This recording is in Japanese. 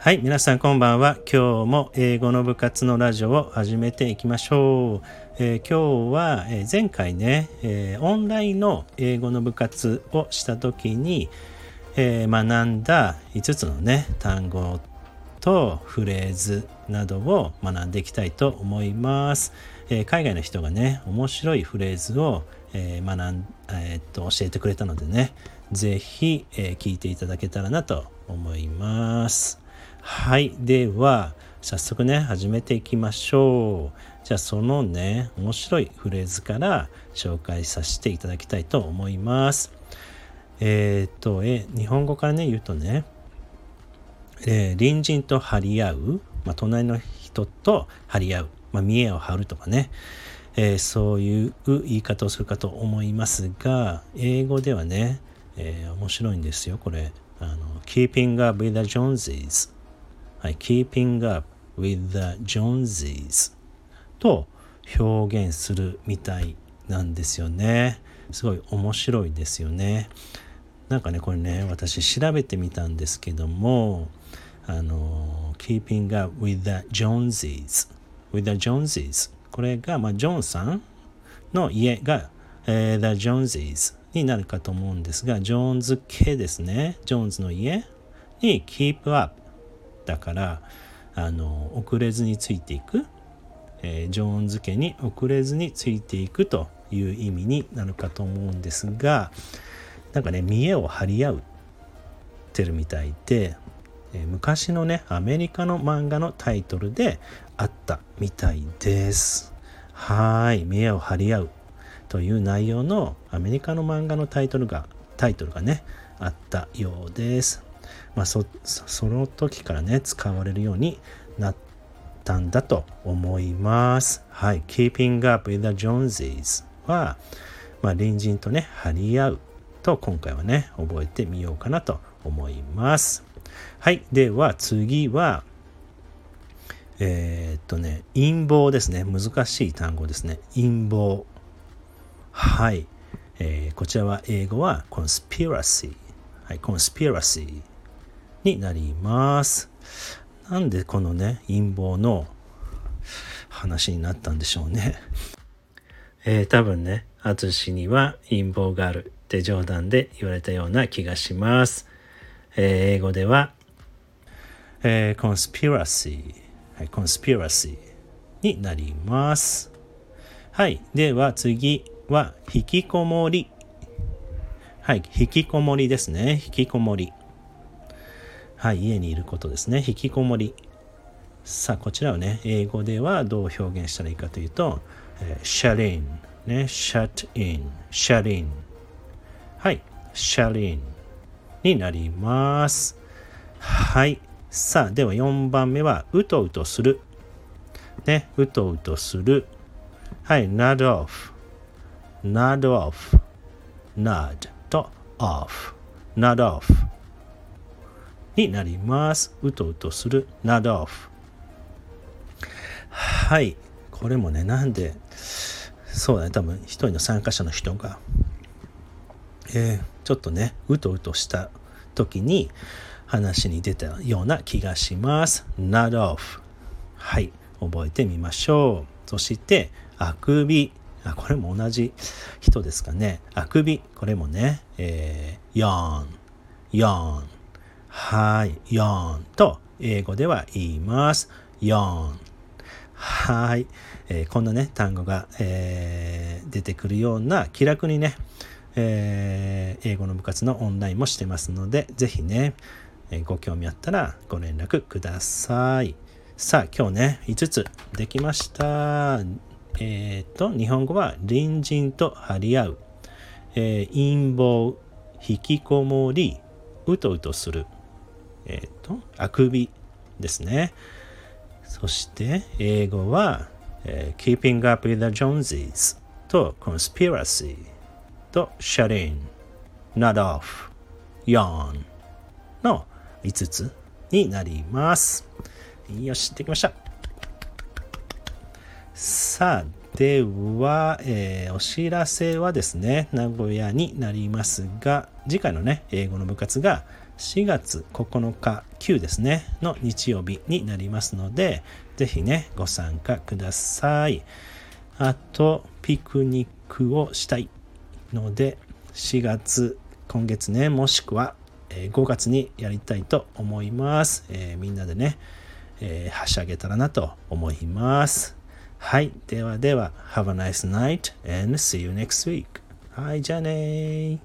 はい、皆さんこんばんは。今日も英語の部活のラジオを始めていきましょう。えー、今日は、え、前回ね、えー、オンラインの英語の部活をした時に、え学んだ5つのね、単語とフレーズなどを学んでいきたいと思います。え海外の人がね、面白いフレーズを、え学ん、えっと教えてくれたのでね、ぜひ、え聞いていただけたらなと思います。はい。では、早速ね、始めていきましょう。じゃあ、そのね、面白いフレーズから紹介させていただきたいと思います。えっ、と、え、日本語からね、言うとね、えー、隣人と張り合う、まあ、隣の人と張り合う、まあ、見栄を張るとかね、えー、そういう言い方をするかと思いますが、英語ではね、えー、面白いんですよ、これ。あの、keeping up with the Joneses はい、keeping up with the Joneses と表現するみたいなんですよね。すごい面白いですよね。なんかね、これね、私調べてみたんですけども、あの、keeping up with the Joneses with the Joneses これが、まあ、ジョンさんの家が、えー、The Joneses になるかと思うんですが、ジョーンズ系ですね。ジョーンズの家に keep up だからあの遅れずについていく、えー、ジョーンズ家に遅れずについていくという意味になるかと思うんですがなんかね見栄を張り合うてるみたいで、えー、昔のねアメリカの漫画のタイトルであったみたいです。はい見栄を張り合うという内容のアメリカの漫画のタイトルがタイトルがねあったようです。まあ、そその時からね使われるようになったんだと思います。はい。Keeping up with the Joneses は、まあ、隣人とね張り合うと今回はね覚えてみようかなと思います。はい。では次はえー、っとね陰謀ですね難しい単語ですね陰謀はい、えー、こちらは英語は conspiracy はい、conspiracy になります。なんでこのね、陰謀の話になったんでしょうね。えー、多分ね、淳には陰謀があるって冗談で言われたような気がします。えー、英語では、えー、conspiracy、はい、conspiracy になります。はい。では次は、引きこもり。はい。引きこもりですね。引きこもり。はい、家にいることですね。引きこもり。さあ、こちらをね、英語ではどう表現したらいいかというと、えー、shut in、ね、shut in、shut in。はい、shut in になります。はい。さあ、では4番目は、うとうとする。ね、うとうとする。はい、nod off。nod off。nod と off。nod off。になります。うとうとする nod off。はい。これもね、なんで、そうだね、多分一人の参加者の人が、えー、ちょっとね、うとうとした時に話に出たような気がします。nod off。はい。覚えてみましょう。そして、あくび。あ、これも同じ人ですかね。あくび。これもね、えー、yawn。yawn。はい、4と英語では言います。4。はい、えー、こんなね、単語が、えー、出てくるような気楽にね、えー、英語の部活のオンラインもしてますので、ぜひね、えご興味あったらご連絡ください。さあ、今日ね、5つできました。えっ、と、日本語は隣人と張り合う、え陰謀、引きこもり、うとうとする。えっ、ー、と、あくびですね。そして、英語は、えー、Keeping Up with the Joneses と Conspiracy と Shut In, Not Off, Yawn の5つになります。よし、できました。さあ、では、えー、お知らせはですね、名古屋になりますが、次回のね、英語の部活が4月9日9ですねの日曜日になりますのでぜひねご参加くださいあとピクニックをしたいので4月今月ねもしくは5月にやりたいと思います、えー、みんなでね、えー、はしゃげたらなと思いますはい。ではでは、Have a nice night and see you next week. はい、じゃあね